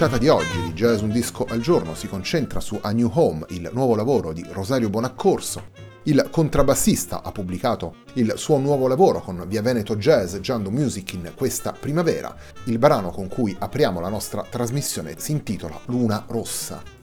Puntata di oggi di Jazz Un Disco al Giorno si concentra su A New Home, il nuovo lavoro di Rosario Bonaccorso. Il contrabbassista ha pubblicato il suo nuovo lavoro con Via Veneto Jazz Giando Music in questa primavera. Il brano con cui apriamo la nostra trasmissione si intitola Luna Rossa.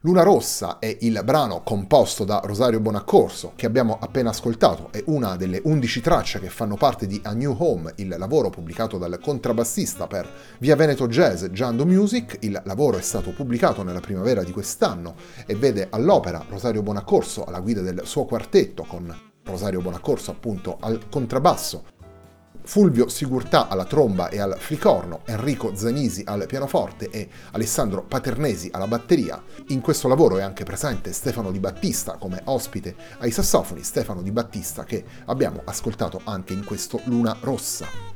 Luna Rossa è il brano composto da Rosario Bonaccorso che abbiamo appena ascoltato, è una delle 11 tracce che fanno parte di A New Home, il lavoro pubblicato dal contrabbassista per Via Veneto Jazz Giando Music. Il lavoro è stato pubblicato nella primavera di quest'anno e vede all'opera Rosario Bonaccorso alla guida del suo quartetto con Rosario Bonaccorso appunto al contrabbasso, Fulvio Sigurtà alla tromba e al flicorno, Enrico Zanisi al pianoforte e Alessandro Paternesi alla batteria. In questo lavoro è anche presente Stefano Di Battista come ospite ai sassofoni, Stefano Di Battista che abbiamo ascoltato anche in questo Luna Rossa.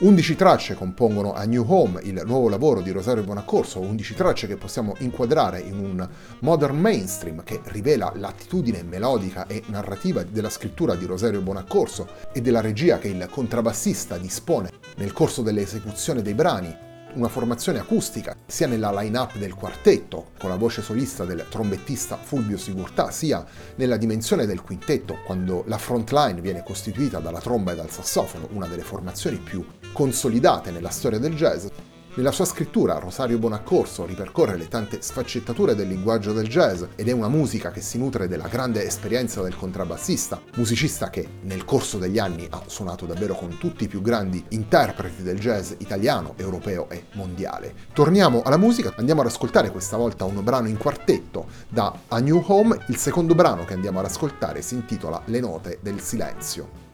11 tracce compongono A New Home, il nuovo lavoro di Rosario Bonaccorso, 11 tracce che possiamo inquadrare in un modern mainstream che rivela l'attitudine melodica e narrativa della scrittura di Rosario Bonaccorso e della regia che il contrabbassista dispone nel corso dell'esecuzione dei brani, una formazione acustica sia nella line-up del quartetto, con la voce solista del trombettista Fulvio Sigurtà, sia nella dimensione del quintetto, quando la front line viene costituita dalla tromba e dal sassofono, una delle formazioni più consolidate nella storia del jazz, nella sua scrittura Rosario Bonaccorso ripercorre le tante sfaccettature del linguaggio del jazz ed è una musica che si nutre della grande esperienza del contrabbassista, musicista che nel corso degli anni ha suonato davvero con tutti i più grandi interpreti del jazz italiano, europeo e mondiale. Torniamo alla musica, andiamo ad ascoltare questa volta un brano in quartetto da A New Home, il secondo brano che andiamo ad ascoltare si intitola Le note del silenzio.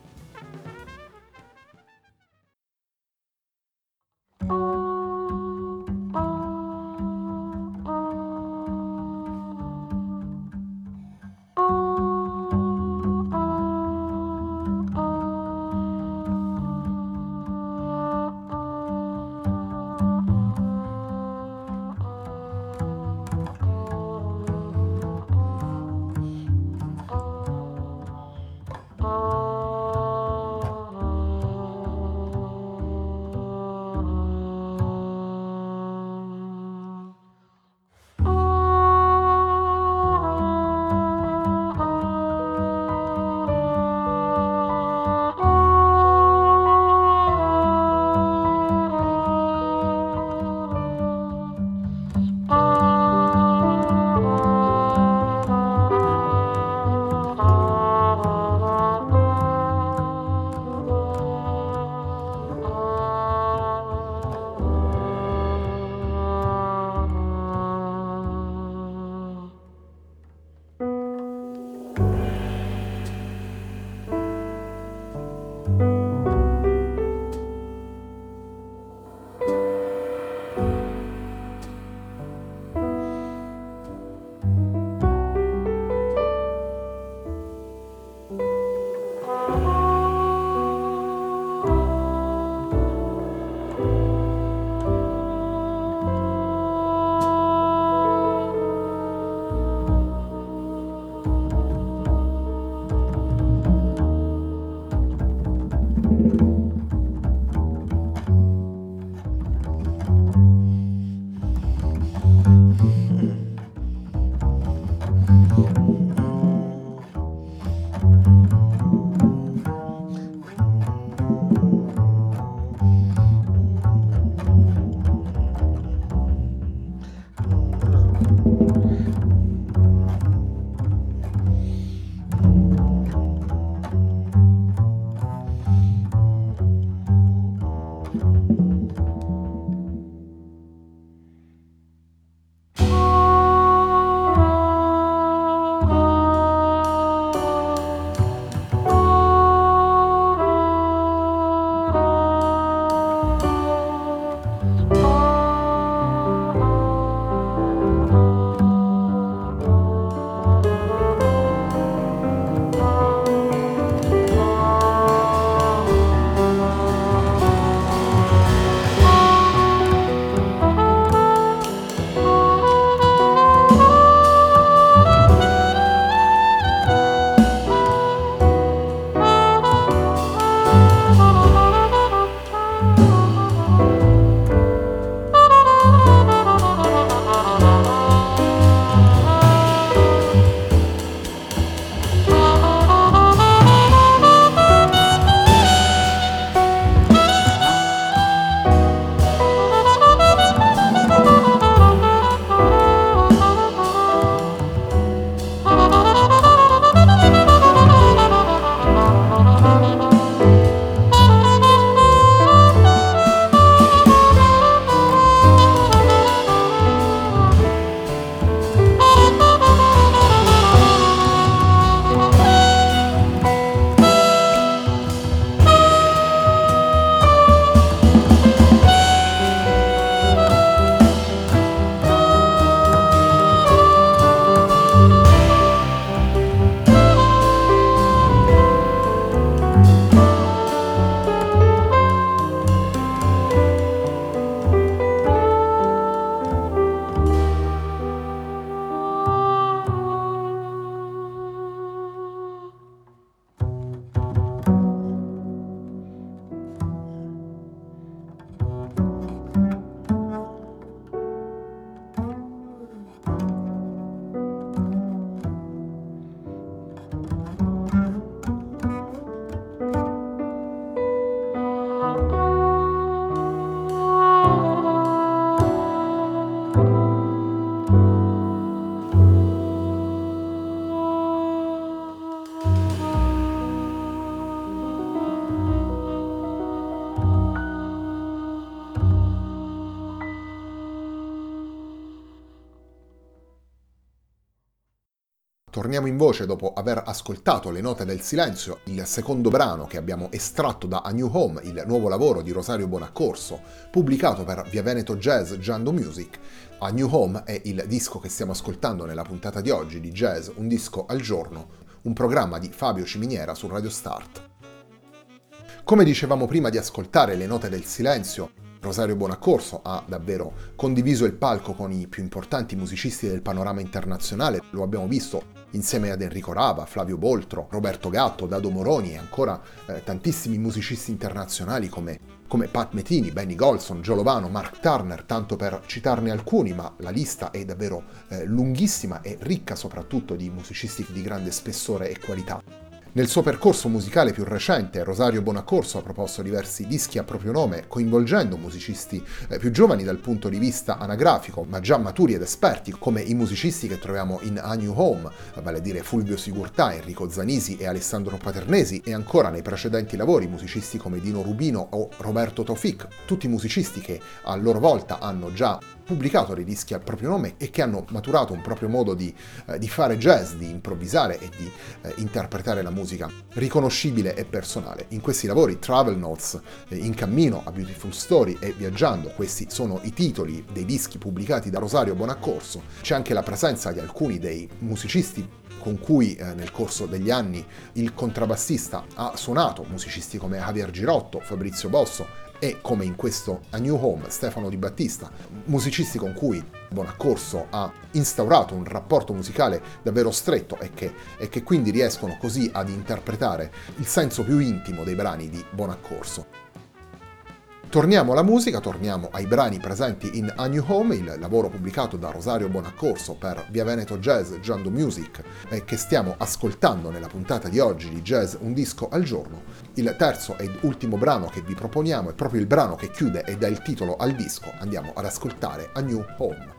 Torniamo in voce dopo aver ascoltato Le note del silenzio, il secondo brano che abbiamo estratto da A New Home, il nuovo lavoro di Rosario Bonaccorso, pubblicato per Via Veneto Jazz Giando Music. A New Home è il disco che stiamo ascoltando nella puntata di oggi di Jazz Un disco al giorno, un programma di Fabio Ciminiera su Radio Start. Come dicevamo prima di ascoltare Le note del silenzio, Rosario Bonaccorso ha davvero condiviso il palco con i più importanti musicisti del panorama internazionale, lo abbiamo visto insieme ad Enrico Rava, Flavio Boltro, Roberto Gatto, Dado Moroni e ancora eh, tantissimi musicisti internazionali come, come Pat Metini, Benny Golson, Giolovano, Mark Turner, tanto per citarne alcuni, ma la lista è davvero eh, lunghissima e ricca soprattutto di musicisti di grande spessore e qualità. Nel suo percorso musicale più recente, Rosario Bonaccorso ha proposto diversi dischi a proprio nome, coinvolgendo musicisti eh, più giovani dal punto di vista anagrafico, ma già maturi ed esperti, come i musicisti che troviamo in A New Home, vale a dire Fulvio Sigurtà, Enrico Zanisi e Alessandro Paternesi, e ancora nei precedenti lavori musicisti come Dino Rubino o Roberto Tofik, tutti musicisti che a loro volta hanno già pubblicato dei dischi al proprio nome e che hanno maturato un proprio modo di, eh, di fare jazz, di improvvisare e di eh, interpretare la musica riconoscibile e personale. In questi lavori Travel Notes, eh, In cammino, A Beautiful Story e Viaggiando, questi sono i titoli dei dischi pubblicati da Rosario Bonaccorso. C'è anche la presenza di alcuni dei musicisti con cui eh, nel corso degli anni il contrabbassista ha suonato, musicisti come Javier Girotto, Fabrizio Bosso e come in questo A New Home Stefano Di Battista, musicisti con cui Bonaccorso ha instaurato un rapporto musicale davvero stretto e che, e che quindi riescono così ad interpretare il senso più intimo dei brani di Bonaccorso. Torniamo alla musica, torniamo ai brani presenti in A New Home, il lavoro pubblicato da Rosario Bonaccorso per Via Veneto Jazz Giando Music e che stiamo ascoltando nella puntata di oggi di Jazz Un disco al giorno. Il terzo ed ultimo brano che vi proponiamo è proprio il brano che chiude e dà il titolo al disco. Andiamo ad ascoltare A New Home.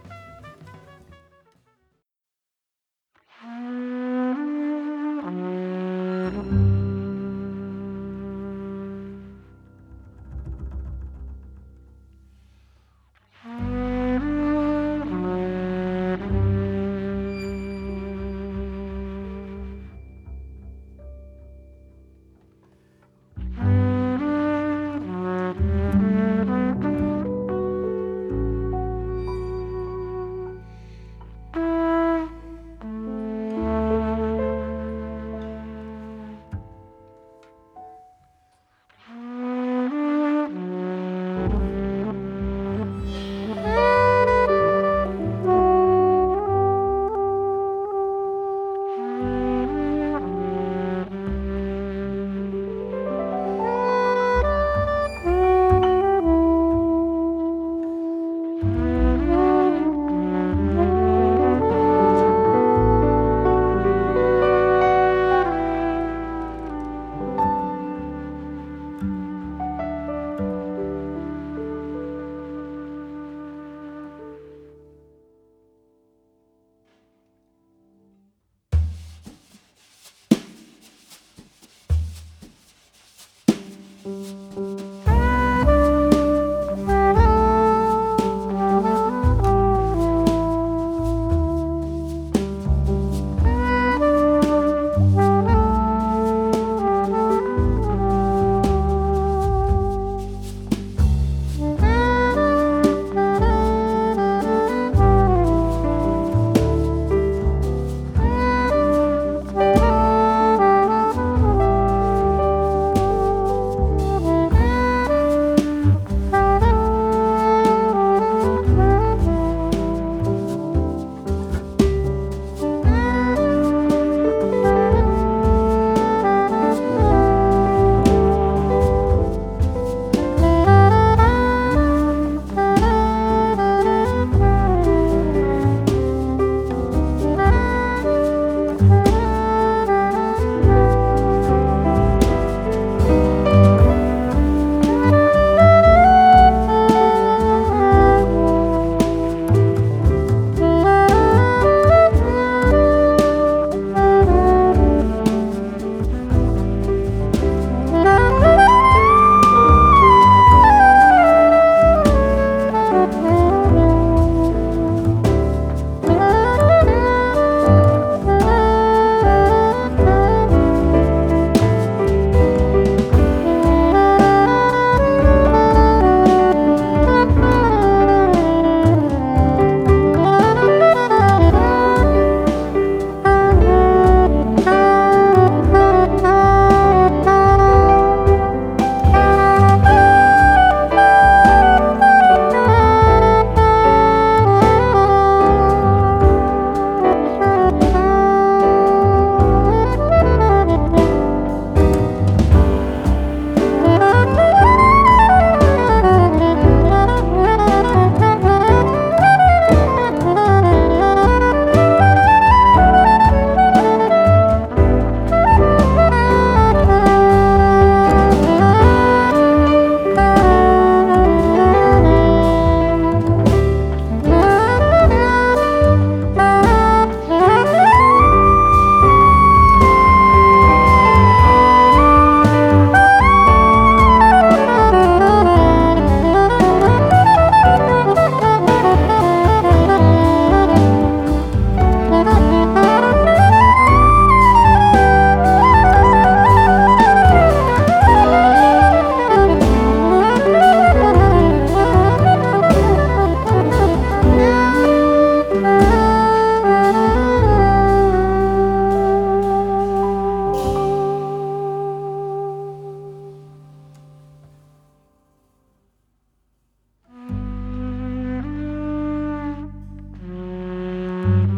thank you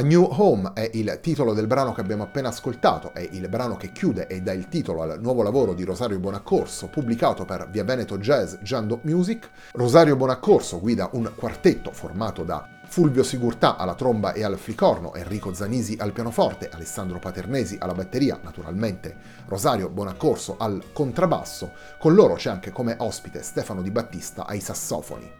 A New Home è il titolo del brano che abbiamo appena ascoltato, è il brano che chiude e dà il titolo al nuovo lavoro di Rosario Bonaccorso, pubblicato per Via Veneto Jazz Giando Music. Rosario Bonaccorso guida un quartetto formato da Fulvio Sigurtà alla tromba e al flicorno, Enrico Zanisi al pianoforte, Alessandro Paternesi alla batteria, naturalmente Rosario Bonaccorso al contrabbasso. Con loro c'è anche come ospite Stefano Di Battista ai sassofoni.